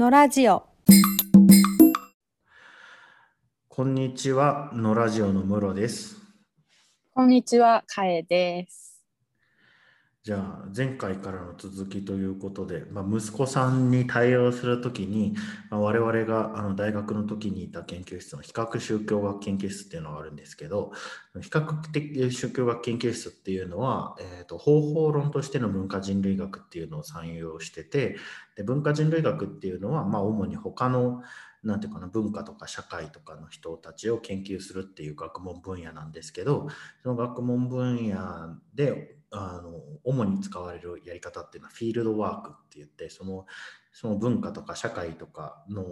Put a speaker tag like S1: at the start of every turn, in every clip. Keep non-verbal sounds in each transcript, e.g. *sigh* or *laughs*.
S1: のラジオ
S2: こんにちは、のラジオのムロです。
S3: こんにちは、かえです。
S2: じゃあ、前回からの続きということで、まあ、息子さんに対応するときに、まあ、我々があの大学の時にいた研究室の比較宗教学研究室っていうのがあるんですけど、比較的宗教学研究室っていうのは、えー、と方法論としての文化人類学っていうのを採用してて、で文化人類学っていうのは、まあ、主に他のなんていうかな文化とか社会とかの人たちを研究するっていう学問分野なんですけどその学問分野であの主に使われるやり方っていうのはフィールドワークって言ってそのその文化とか社会とかの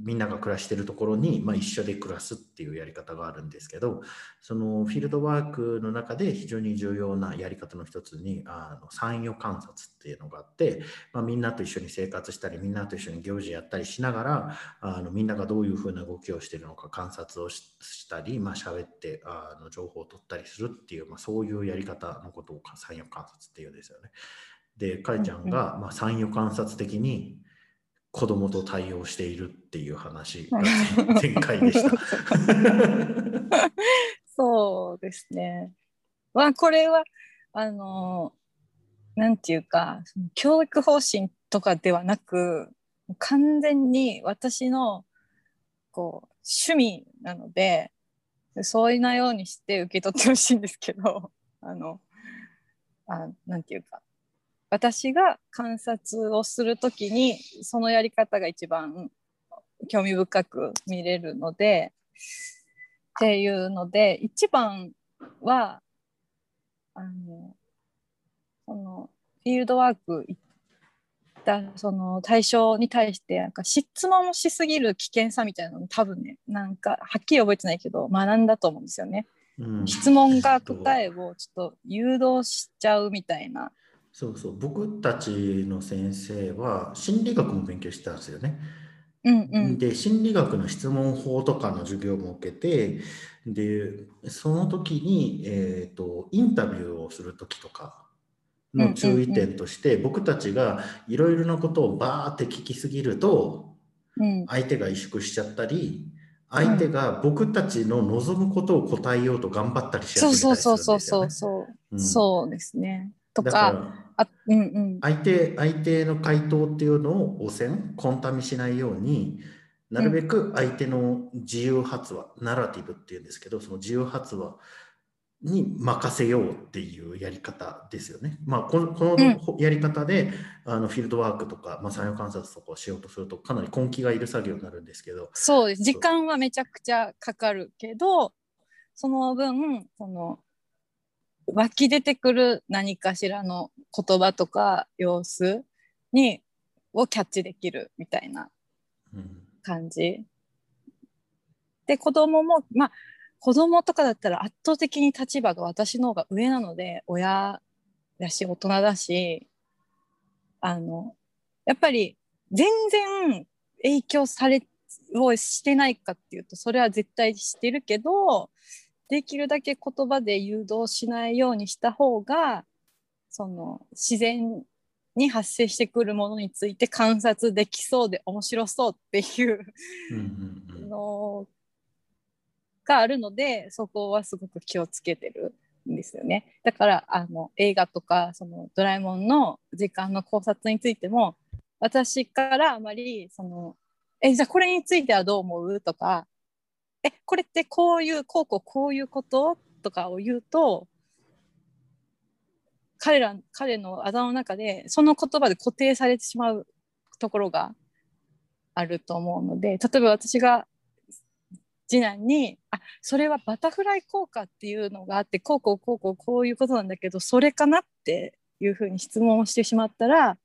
S2: みんなが暮らしてるところに、まあ、一緒で暮らすっていうやり方があるんですけどそのフィールドワークの中で非常に重要なやり方の一つにあの参与観察っていうのがあって、まあ、みんなと一緒に生活したりみんなと一緒に行事やったりしながらあのみんながどういうふうな動きをしてるのか観察をしたり、まあ喋ってあの情報を取ったりするっていう、まあ、そういうやり方のことを参与観察っていうんですよね。で、かいちゃんが、まあ、参与観察的に子供と対応しているっていう話が *laughs* 前回でした。*laughs*
S3: そうですね。まあ、これは、あの、なんていうか、教育方針とかではなく、完全に私のこう趣味なので、そういうなようにして受け取ってほしいんですけど、あの、あなんていうか、私が観察をするときにそのやり方が一番興味深く見れるのでっていうので一番はあのそのフィールドワーク行ったその対象に対してなんか質問をしすぎる危険さみたいなの多分ねなんかはっきり覚えてないけど学んだと思うんですよね。
S2: うん
S3: 質問が答えをちょっと誘導しちゃうみたいな。
S2: そうそう僕たちの先生は心理学も勉強してたんですよね。
S3: うんうん、
S2: で心理学の質問法とかの授業も受けてでその時に、えーと、インタビューをする時とかの注意点として、僕たちがいろいろなことをバーって聞きすぎると
S3: うん
S2: 相手が萎縮しちゃったり相手が僕たちの望むことを答えようと頑張ったりしやす
S3: そ
S2: いうみた
S3: そうそう
S2: ですよね。
S3: そうそう、
S2: うん
S3: そうですね。と
S2: だ
S3: かあうんうん。
S2: 相手相手の回答っていうのを汚染コンタミしないようになるべく相手の自由発話、ナラティブっていうんですけどその自由発話に任せようっていうやり方ですよね。まあこのこのやり方で、あのフィールドワークとか、まあ、産業観察とかをしようとするとかなり根気がいる作業になるんですけど。
S3: そうです。時間はめちゃくちゃかかるけどその分その湧き出てくる何かしらの言葉とか様子にをキャッチできるみたいな
S2: うん
S3: 感じ。で子供もまあ子供とかだったら圧倒的に立場が私の方が上なので親だし大人だしあのやっぱり全然影響されをしてないかっていうとそれは絶対してるけどできるだけ言葉で誘導しないようにした方がその自然に発生してくるものについて観察できそうで面白そうっていうのがあるのでそこはすごく気をつけてるんですよね。だからあの映画とかそのドラえもんの時間の考察についても私からあまりそのえじゃあこれについてはどう思う？とかえこれってこういうこうこうこういうこと？とかを言うと彼ら彼の頭の中でその言葉で固定されてしまうところがあると思うので例えば私が次男に「あそれはバタフライ効果っていうのがあってこうこうこうこうこういうことなんだけどそれかな?」っていうふうに質問をしてしまったら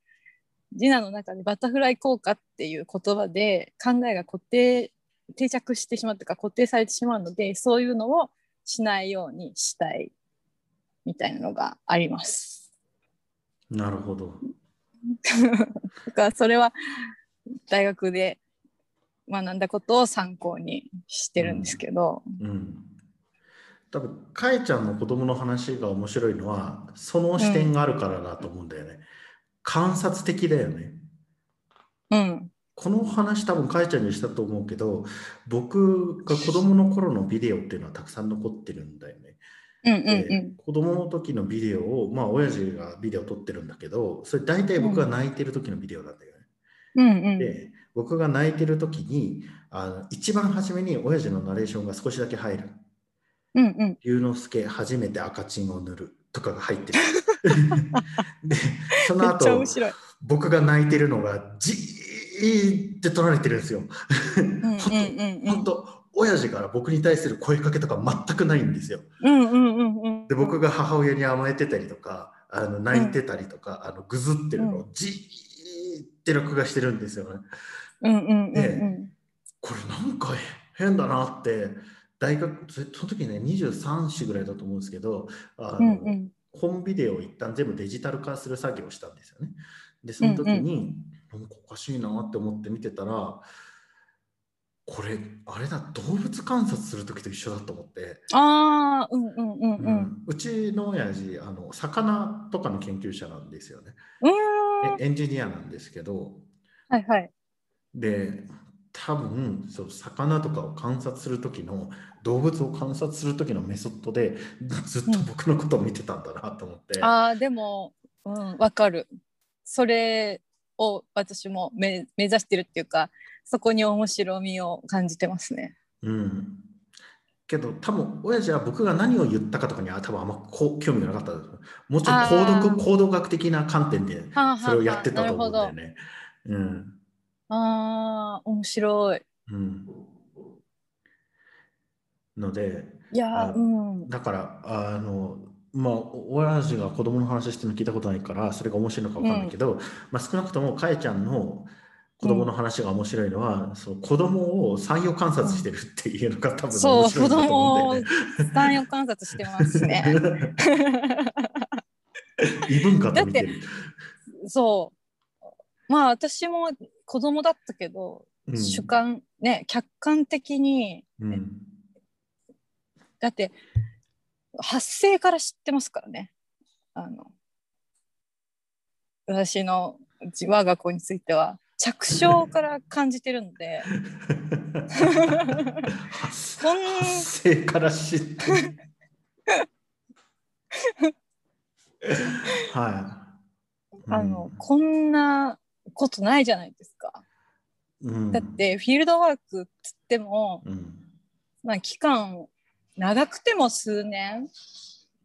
S3: 次男の中でバタフライ効果っていう言葉で考えが固定定着してしまうというか固定されてしまうのでそういうのをしないようにしたいみたいなのがあります。
S2: なるほど。*laughs*
S3: だからそれは大学で学んだことを参考にしてるんですけど、
S2: うん。多分かえちゃんの子供の話が面白いのはその視点があるからだと思うんだよね。観察的だよね。
S3: うん、
S2: この話多分かえちゃんにしたと思うけど僕が子供の頃のビデオっていうのはたくさん残ってるんだよね。
S3: うんうん
S2: で
S3: うん。
S2: 子供の時のビデオをまあ親父がビデオ撮ってるんだけどそれ大体僕が泣いてる時のビデオなんだよね。
S3: うんうん。
S2: で僕が泣いてる時にあの一番初めに親父のナレーションが少しだけ入る。
S3: うんうん。
S2: 龍之介初めて赤チンを塗るとかが入ってる。*laughs* でその後。僕が泣いてるのがじーって撮られてるんですよ。
S3: うんうんうんうん。
S2: 本当親父から僕に対する声かけとか全くないんですよ。
S3: うんうんうんうん。
S2: で僕が母親に甘えてたりとかあの泣いてたりとか、あのぐずってるのをじーって録画してるんですよね。
S3: うんうんうん
S2: で
S3: うん。
S2: これなんか変だなって大学その時ね23歳ぐらいだと思うんですけどあ
S3: う
S2: の、
S3: んうん。
S2: 本ビデオを一旦全部デジタル化する作業をしたんですよね。でその時に、なんかおかしいなって思って見てたらこれあれだ動物観察する時と一緒だと思って、
S3: ああ、うんうんうんう。
S2: うんんうちの親父あの魚とかの研究者なんですよね。エンジニアなんですけど
S3: はいはい。
S2: で多分そう魚とかを観察する時の動物を観察する時のメソッドでずっと僕のことを見てたんだなと思って。
S3: ああ、でも、うん、わかる。それを私も目目指してるっていうか、そこに面白みを感じてますね。
S2: うん。けど多分親父は僕が何を言ったかとかには多分あんまこう興味がなかったです。もちろん行動行動学的な観点でそれをやってたと思うんだよ
S3: なる
S2: ね。うん。
S3: ああ、面白い。
S2: うん。ので、
S3: いやうん。
S2: だから、あの、まあ、親父が子供の話してるの聞いたことないから、それが面白いのか分かんないけど、まあ、少なくともかえちゃんの子供の話が面白いのは、その子供を産業観察してるっていうのが多分
S3: そう、子
S2: 面白いと
S3: 供を
S2: 思うんだよね。
S3: 産業観察してますね。*laughs*
S2: 異文化と見てる。
S3: そう。まあ私も子供だったけど、
S2: うん
S3: 主観ね客観的に
S2: うん
S3: だって発生から知ってますからねあの私の我が子については着床から感じてるので
S2: 発
S3: こん
S2: 発生から知ってる。*laughs* はい。
S3: あの、こんなことないじゃないですか。
S2: うん
S3: だっ、てフィールドワークっつっても、
S2: うん
S3: まあ、期間長くても数年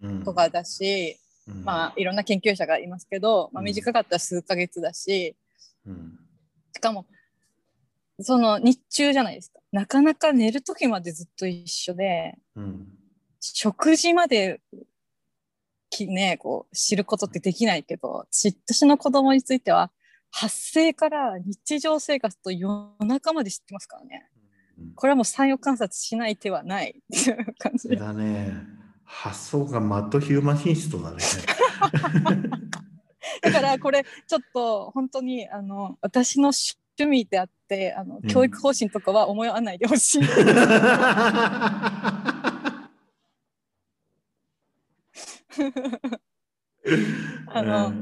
S2: うん。
S3: とかだし、
S2: うん。
S3: まあいろんな研究者がいますけど、まあ、
S2: うん。
S3: 短かったら数ヶ月だし
S2: うん。
S3: しかもその日中じゃないですか。なかなか寝る時までずっと一緒で
S2: うん。
S3: 食事まできねこう知ることってできないけど私私の子供については発生から日常生活と夜中まで知ってますからねこれはもう産業観察しない手はないっていう感じ
S2: だね。発想がマッドヒューマニストだね。*laughs*
S3: だからこれちょっと本当にあの私の趣味であってあの、
S2: うん
S3: 教育方針とかは思わないでほしい。*laughs* あの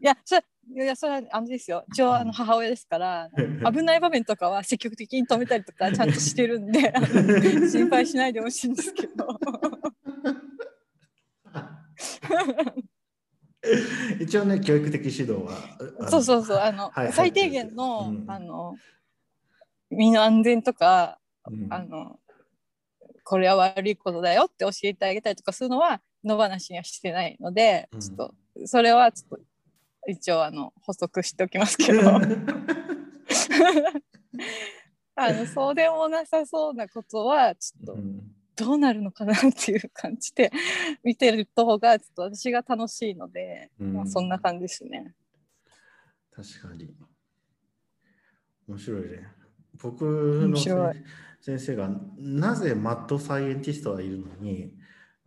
S3: いやそれいやそれはあのですよ。一応あの母親ですから危ない場面とかは積極的に止めたりとかちゃんとしてるんで *laughs* 心配しないでほしいんですけど。*laughs*
S2: 一応ね、教育的指導は。
S3: そうそうそうあの、
S2: はいはい。
S3: 最低限の,、
S2: うん。
S3: あの身の安全とか
S2: うん。
S3: あのこれは悪いことだよって教えてあげたりとかするのは野放しにはしてないので、
S2: うん。
S3: ちょっとそれはちょっと一応あの補足しておきますけどあのそうでもなさそうなことはちょっと
S2: うん
S3: どうなるのかなっていう感じで *laughs* 見てる方がちょっと私が楽しいので、
S2: うん
S3: まあ、そんな感じですね。
S2: 確かに。面白いね。僕の先生がなぜマッドサイエンティストはいるのに、
S3: うん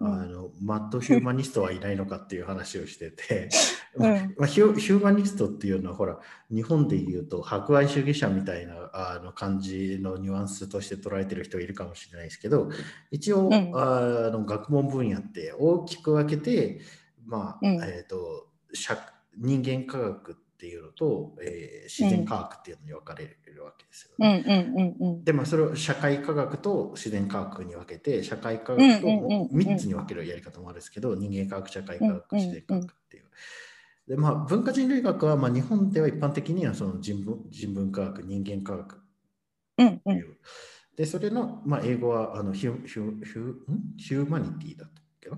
S2: あのマッドヒューマニストはいないのかっていう話をしてて、*laughs*
S3: うん。*laughs*
S2: まあ、ヒュヒューマニストっていうのはほら日本で言うと博愛主義者みたいなあの感じのニュアンスとして捉えてる人いるかもしれないですけど一応、
S3: うん。
S2: あの学問分野って大きく分けて、まあ
S3: うん。
S2: えー、と社人間科学っっていうのと、えー自然科学っていうのに分かれるわけですよ
S3: う
S2: ね。
S3: んうんうんうん。
S2: でまあそれを社会科学と自然科学に分けて社会科
S3: うん
S2: 学と
S3: うんうんうん
S2: 3つに分けるやり方もあるんですけど人間科学社会科学
S3: うんうん
S2: 自然科学っていう。でまあ、文化人類学はまあ日本では一般的にはその人文人文科学人間科学
S3: うんうん。
S2: っていう。でそれの、まあ、英語はあのヒュヒュヒュん？ヒューマニティだったっけな？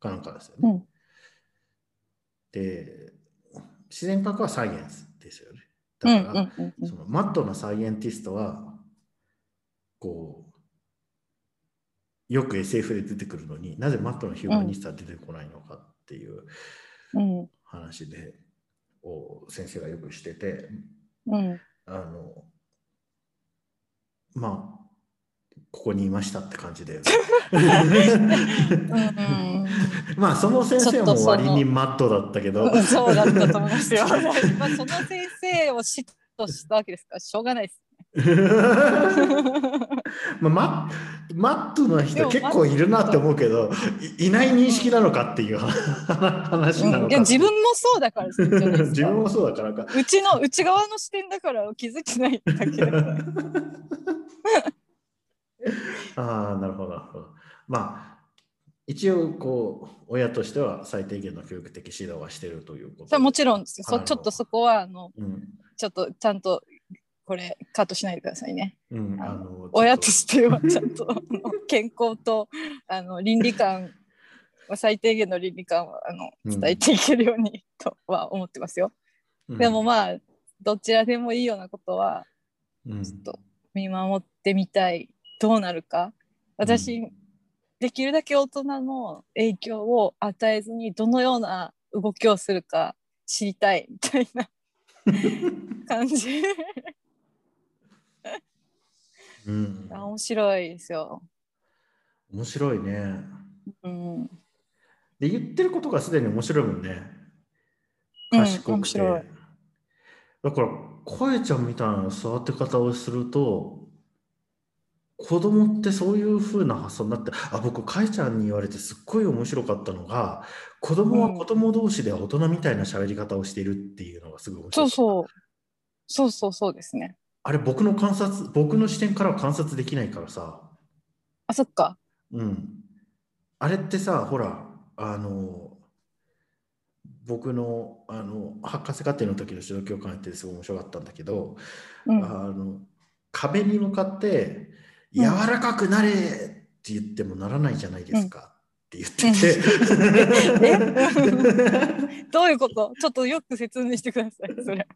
S2: かなんかですよね。
S3: うん
S2: で自然科学はサイエンスですよね。
S3: うん
S2: だから、そのマットなサイエンティストはこうよく SF で出てくるのになぜマットなヒューマニストは出てこないのかっていう
S3: うん。
S2: 話で、を先生がよくしてて
S3: うん。
S2: あのまあここにいましたって感じでまあその先生も割にマットだったけど
S3: うんそうだったと思いますよ。*laughs* まあその先生を嫉妬したわけですからしょうがないです。*laughs*
S2: まあ、ママットな
S3: でも
S2: 人結構いるなって思うけどいいない認識なのかっていう *laughs* 話なのか、
S3: うん、いや自分もそうだから
S2: 自分もそうだからか
S3: うちの内側の視点だから気づいてないだけだから。*laughs*
S2: ああなるほどなるほど。まあ一応こう親としては最低限の教育的指導はしてるということ。
S3: もちろんですよ。そちょっとそこはあの
S2: うん。
S3: ちょっとちゃんとこれカットしないでくださいね。
S2: うん、
S3: あ
S2: あの
S3: 親としてはちゃんと健康とあの倫理観最低限の倫理観はあの
S2: うん。
S3: 伝えていけるようにとは思ってますよ。
S2: と
S3: でもまあどちらでもいいようなことは
S2: うん。
S3: ちょっと見守ってみたいどうなるか。私、
S2: う
S3: できるだけ大人の影響を与えずにどのような動きをするか知りたいみたいな *laughs* 感じ。
S2: うん、
S3: あ面白いですよ。
S2: 面白いね。
S3: うん、
S2: で言ってることがすでに面白いもんね。
S3: うん
S2: 賢くて、
S3: 面白い。
S2: だから声ちゃんみたいな育て方をすると子供ってそういう風な発想になってあ僕かえちゃんに言われてすっごい面白かったのが子供は子供同士で大人みたいな喋り方をしているっていうのがすごい面白い
S3: そうそう。そうそうそうですね。
S2: あれ僕の観察僕の視点からは観察できないからさ。
S3: あそっか。
S2: うん。あれってさほらあの僕のあの博士課程の時の指導教官やっててすごい面白かったんだけど、
S3: うん、
S2: あの壁に向かって「
S3: うん
S2: 柔らかくなれ!」って言ってもならないじゃないですかって言ってて、*laughs*
S3: どういうこと？ちょっとよく説明してください。それ。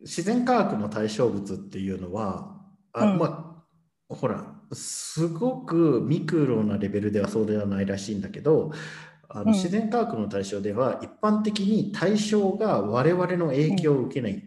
S2: 自然科学の対象物っていうのはあ、
S3: うん
S2: まあほらすごくミクロなレベルではそうではないらしいんだけどあの、
S3: うん
S2: 自然科学の対象では一般的に対象が我々の影響を受けない。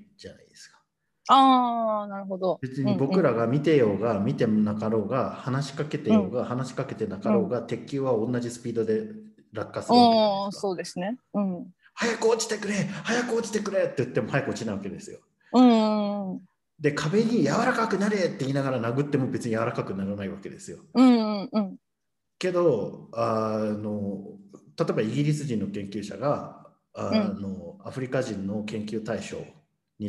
S3: ああ、なるほど。
S2: 別に僕らが見てようが見てなかろうが話しかけてようが話しかけてなかろうが鉄球は同じスピードで落下するわ。
S3: そうですね。うん。
S2: 早く落ちてくれ早く落ちてくれって言っても早く落ちないわけですよ。
S3: うん。うん
S2: で壁に柔らかくなれって言いながら殴っても別に柔らかくならないわけですよ。
S3: うんうん
S2: けどあの例えばイギリス人の研究者があの、アフリカ人の研究対象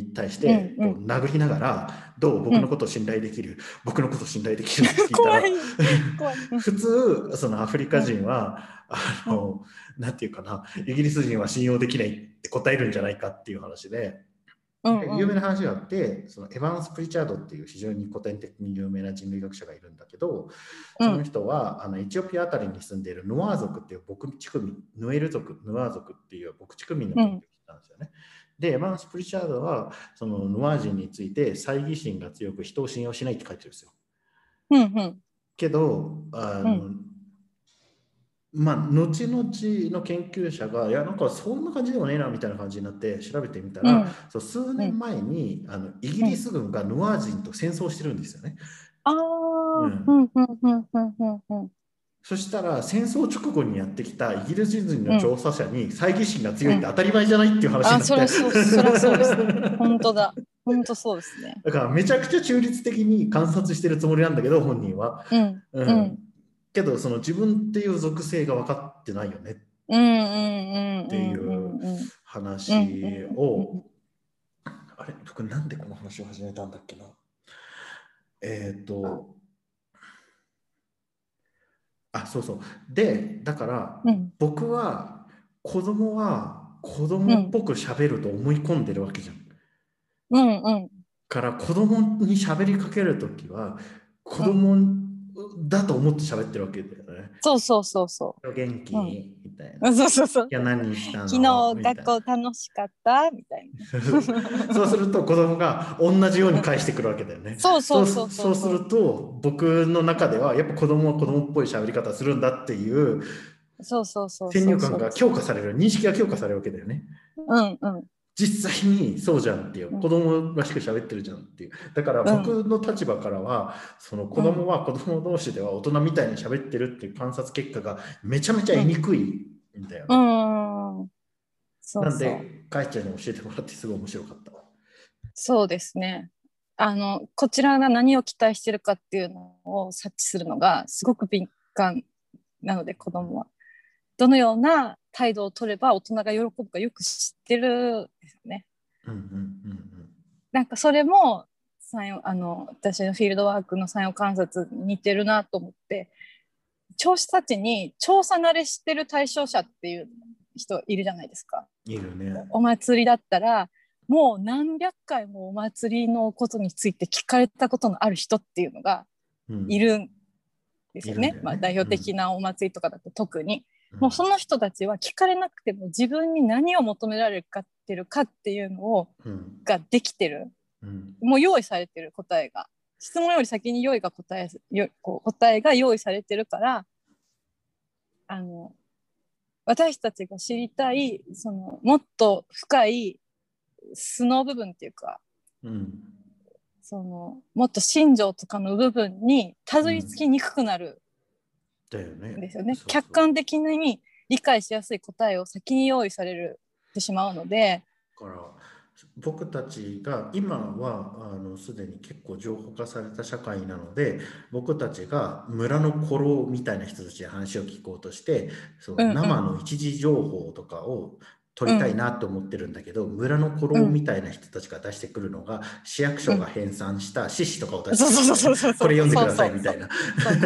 S2: に対して
S3: うんうん。
S2: こう殴りながら、どう僕のことを信頼できる、僕のことを信頼できるって聞いたら。普通そのアフリカ人は、あのなんていうかなイギリス人は信用できないって答えるんじゃないかっていう話で。
S3: うんうん。
S2: 有名な話があってそのエヴァンス・プリチャードっていう非常に古典的に有名な人類学者がいるんだけど、
S3: うん。
S2: その人はあのエチオピアあたりに住んでいるヌアー族っていう牧畜民ヌエル族ヌアー族っていう牧畜民の研究をしたんですよね。でエヴァンス・プリチャードはそのヌアー人について猜疑心が強く人を信用しないって書いてるんですよ。
S3: うんうん
S2: けどあの、
S3: う
S2: まあ後々の研究者がいやなんかそんな感じでもねえなみたいな感じになって調べてみたら、
S3: うん
S2: そう数年前に、あのイギリス軍がノア人と戦争してるんですよね。
S3: ああ、
S2: うん
S3: うんうんうんうんうんうん。
S2: そしたら戦争直後にやってきたイギリス人の調査者に猜疑心が強いって当たり前じゃないっていう話になって、
S3: あそりゃそうそりゃそうです。本当だ。本当そうですね。
S2: だからめちゃくちゃ中立的に観察してるつもりなんだけど本人は。
S3: うん
S2: うん。
S3: うん。
S2: けどその自分っていう属性が分かってないよね。っ
S3: うんうんうん
S2: っていう
S3: うんうん
S2: 話を、あれ？僕なんでこの話を始めたんだっけな？えっ、とあそうそう。でだから、
S3: うん。
S2: 僕は子供は子供っぽく喋ると思い込んでるわけじゃん。
S3: うん。うん
S2: から子供に喋りかけるときは子供だと思って喋ってるわけだ *laughs*
S3: そうそうそうそ
S2: 元気、
S3: うん
S2: みたいな。
S3: う。*laughs* そうそうそう。
S2: いや何したの？
S3: 昨日学校楽しかった？みたいな。*laughs*
S2: そうすると子供が同じように返してくるわけだよね。
S3: そうそうそう
S2: そ
S3: そうう
S2: そうすると僕の中ではやっぱ子供は子供っぽい喋り方するんだっていう
S3: そうそうそうそう。
S2: 先入観が強化される認識が強化されるわけだよね。
S3: うんうん。
S2: 実際にそうじゃんっていう
S3: うん
S2: 子供らしく喋ってるじゃんっていうだから僕の立場からはその子供は子供同士では大人みたいに喋ってるっていう観察結果がめちゃめちゃ言いにくいんだよね。
S3: うん。そうそう。
S2: なんでかいちゃんに教えてもらってすごい面白かった。
S3: そうですね。あのこちらが何を期待してるかっていうのを察知するのがすごく敏感なので子供はどのような態度を取れば大人が喜ぶかよく知ってるんですよね。
S2: うんうんうん
S3: なんかそれもあの私のフィールドワークの産業観察に似てるなと思って調査たちに調査慣れしてる対象者っていう人いるじゃないですか。
S2: うん。いるね。
S3: お祭りだったらもう何百回もお祭りのことについて聞かれたことのある人っていうのが
S2: うん
S3: いるんですよね。
S2: いるんね
S3: まあ、代表的なお祭りとかだと特に、
S2: うん
S3: もうその人たちは聞かれなくても自分に何を求められるかってるかっていうのを
S2: うん。
S3: ができてる。
S2: うん。
S3: もう用意されてる答えが。質問より先に用意が答えよこう答えが用意されてるからあの私たちが知りたいそのもっと深い素の部分っていうか
S2: うん。
S3: そのもっと心情とかの部分にたどり着きにくくなる
S2: だよね。
S3: んですよね。客観的に理解しやすい答えを先に用意されるてしまうので、
S2: だから僕たちが今はあのすでに結構情報化された社会なので僕たちが村の古老みたいな人たちに話を聞こうとしてそう
S3: うんうん
S2: 生の一時情報とかを取りたいなと思ってるんだけど、村の古老みたいな人たちが出してくるのが、市役所が編纂した獅子とかを出してくる
S3: そうそうそうそうそう
S2: これ読んでくださいみたいな。
S3: こ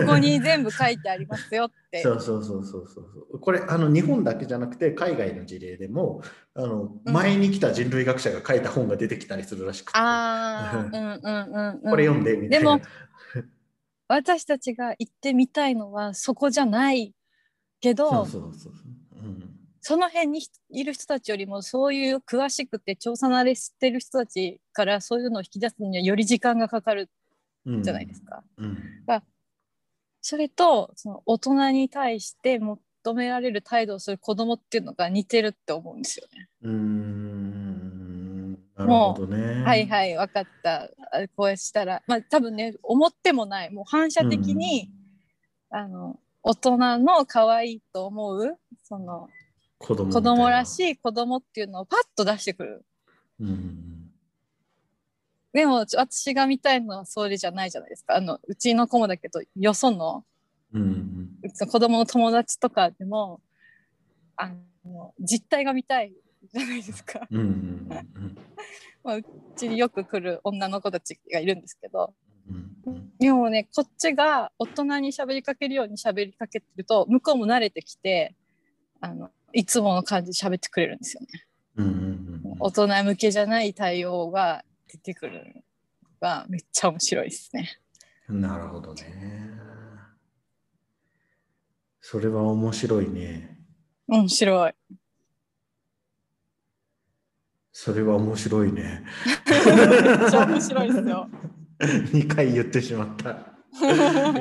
S3: こに全部書いてありますよって。
S2: そうそうそうそうそう。これあの日本だけじゃなくて海外の事例でもあの
S3: うん
S2: 前に来た人類学者が書いた本が出てきたりするらしくて、
S3: ああ、*laughs* うんうんうんうん。
S2: これ読んでみたいな。
S3: でも私たちが行ってみたいのはそこじゃないけど、
S2: そうそうそうそう。うん
S3: その辺にいる人たちよりもそういう詳しくて調査慣れしてる人たちからそういうのを引き出すにはより時間がかかる
S2: うん。
S3: じゃないですか。
S2: うん。
S3: それとその大人に対して求められる態度をする子供っていうのが似てるって思うんですよね。
S2: うーん。なるほどね。
S3: はいはい分かった。あこうしたら。まあ多分ね思ってもない。もう反射的に、あの大人の可愛いと思うその
S2: 子供
S3: 子供らし
S2: い。
S3: い子供っていうのをパッと出してくる。
S2: うん
S3: でもち私が見たいのはそれじゃないじゃないですか。あのうちの子もだけどよその
S2: うん
S3: うちの子供の友達とかでもあの実態が見たいじゃないですか。
S2: うんうん *laughs* う
S3: ちによく来る女の子たちがいるんですけどでもねこっちが大人に喋りかけるように喋りかけてると向こうも慣れてきてあのいつもの感じで喋ってくれるんですよね。
S2: うんうん
S3: 大人向けじゃない対応が出てくるのがめっちゃ面白いですね。
S2: うんなるほどね。それは面白いね。
S3: 面白い。
S2: それは面白いね。
S3: めっちゃ面白いですよ。
S2: 2回言ってしまった。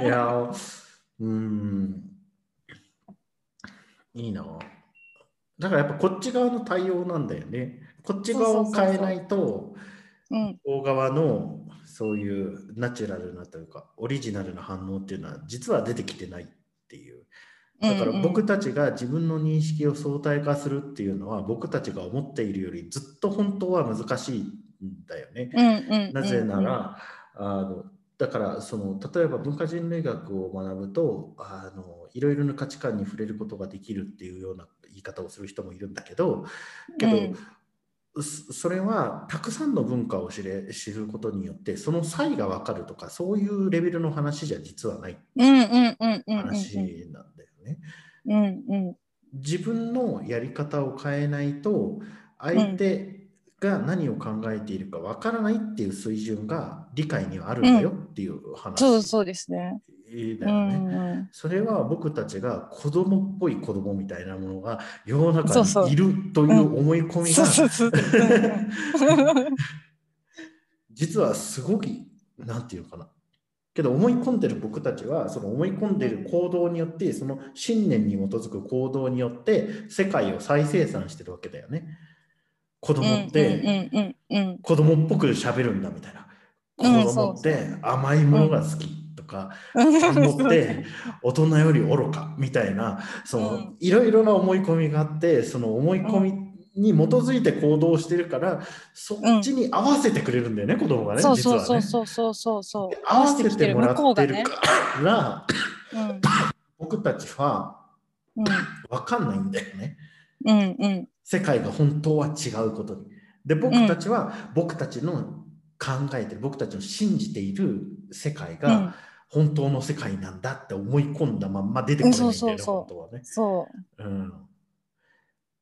S2: いや、うーん、いいな。だからやっぱこっち側の対応なんだよね。こっち側を変えないと、
S3: うん、
S2: 大側のそういうナチュラルなというか、オリジナルな反応っていうのは実は出てきてないっていう。だから僕たちが自分の認識を相対化するっていうのは僕たちが思っているよりずっと本当は難しいんだよね。なぜなら、あのだからその例えば文化人類学を学ぶとあのいろいろな価値観に触れることができるっていうような言い方をする人もいるんだけどけど、うん、それはたくさんの文化を知れ知ることによってその差異が分かるとかそういうレベルの話じゃ実はない話なんだよね。
S3: うんうん、
S2: 自分のやり方を変えないと相手が何を考えているかわからないっていう水準が理解にはあるんだよっていう話、うん、
S3: そうそうですね。
S2: だよね、うんうん、それは僕たちが子供っぽい子供みたいなものが世の中にいるという思い込みが実はすごくなんていうかな。けど思い込んでる僕たちはその思い込んでる行動によってその信念に基づく行動によって世界を再生産してるわけだよね。子供って子供っぽく喋るんだみたいな。子供って甘いものが好き。とか、子供って大人より愚かみたいなそのいろいろな思い込みがあってその思い込みに基づいて行動してるからそっちに合わせてくれるんだよね、子供がね。
S3: そうそうそうそうそうそうそう。
S2: 合わせてもらってるから、*coughs* 僕たちは分かんないんだよね。
S3: うんうん、
S2: 世界が本当は違うことに。で僕たちは僕たちの考えてる僕たちの信じている世界が本当の世界なんだって思い込んだまんま出てこないんだよね、うん、本当はね。
S3: そう、
S2: うん、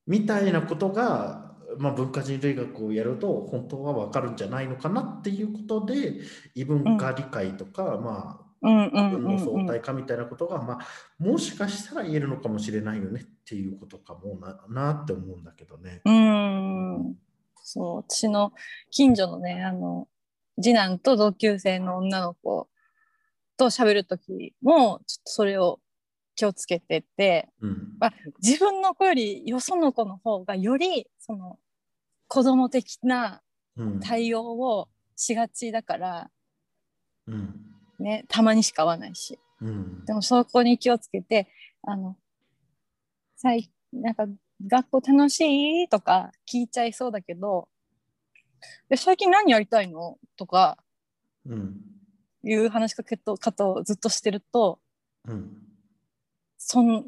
S2: みたいなことが、まあ、文化人類学をやると本当は分かるんじゃないのかなっていうことで異文化理解とか、うん、まあ自分の相対化みたいなことが、まあ、もしかしたら言えるのかもしれないよねっていうことかもななって思うんだけどね。
S3: うん。そう。私の近所のねあの次男と同級生の女の子と喋る時もちょっとそれを気をつけてて、
S2: うん、
S3: まあ、自分の子よりよその子の方がよりその子供的な対応をしがちだから、
S2: うん、
S3: ね、たまにしか会わないし、
S2: うん、
S3: でもそこに気をつけてあの最なんか学校楽しい？とか聞いちゃいそうだけどで最近何やりたいの？とか、
S2: うん、
S3: いう話しかけと方をずっとしてると、
S2: うん、
S3: そん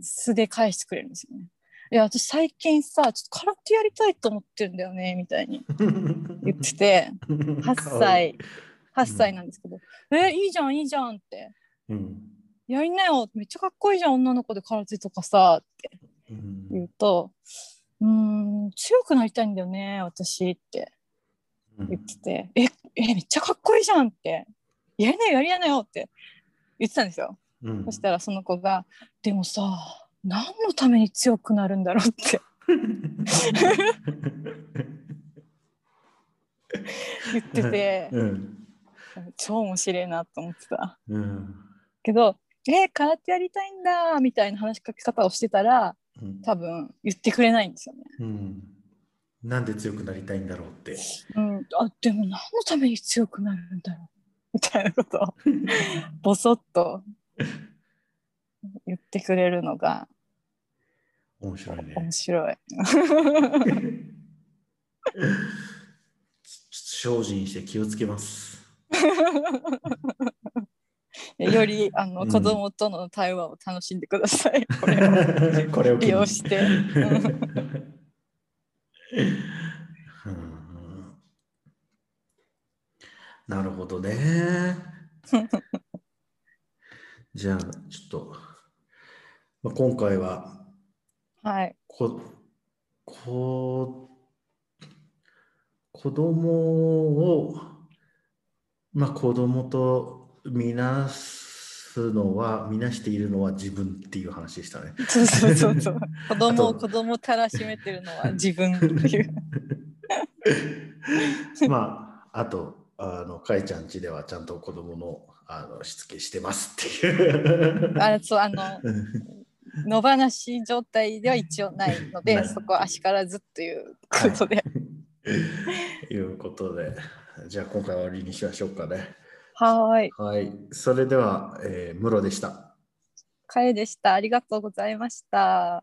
S3: 素で返してくれるんですよね。いや私最近さちょっと空手やりたいと思ってるんだよねみたいに *laughs* 言ってて8歳。8歳なんですけど「うん、えいいじゃんいいじゃん」って、
S2: うん、
S3: やりなよ。めっちゃかっこいいじゃん女の子で空手とかさ」って言うと「うん強くなりたいんだよね私」って言ってて「うん、ええめっちゃかっこいいじゃん」って「やりなよやりなよ」って言ってたんですよ。
S2: うん、
S3: そしたらその子が「でもさ何のために強くなるんだろう」って。言ってて、
S2: うん、
S3: 超面白いなと思ってた。
S2: うん、
S3: けど「えー、空手やりたいんだ」みたいな話しかけ方をしてたら、うん、多分言ってくれないんですよね。
S2: うん、なんで強くなりたいんだろうって。
S3: うん、あでも何のために強くなるんだろうみたいなことをボソッと言ってくれるのが
S2: 面白いね。
S3: 面白い。
S2: 精進して気をつけます。*laughs*
S3: よりあの、うん、子供との対話を楽しんでください。
S2: これを *laughs*
S3: 利用して。
S2: なるほどね。じゃあちょっと、まあ、今回は、
S3: はい、
S2: ここ子供をまあ、子供とみなすのは、みなしているのは自分っていう話でしたね。
S3: そうそうそうそう。*laughs* 子供を子供たらしめてるのは自分っていう。*laughs*
S2: まあ、あと、あの、かえちゃんちではちゃんと子供のあのしつけしてますっていう。
S3: あそう、あの、野放し状態では一応ないので、そこは足からずということで。はい、
S2: いうことで。じゃあ今回は終わりにしましょうかね。
S3: はい。
S2: はい。それでは、えー、室でした。
S3: かえでした。ありがとうございました。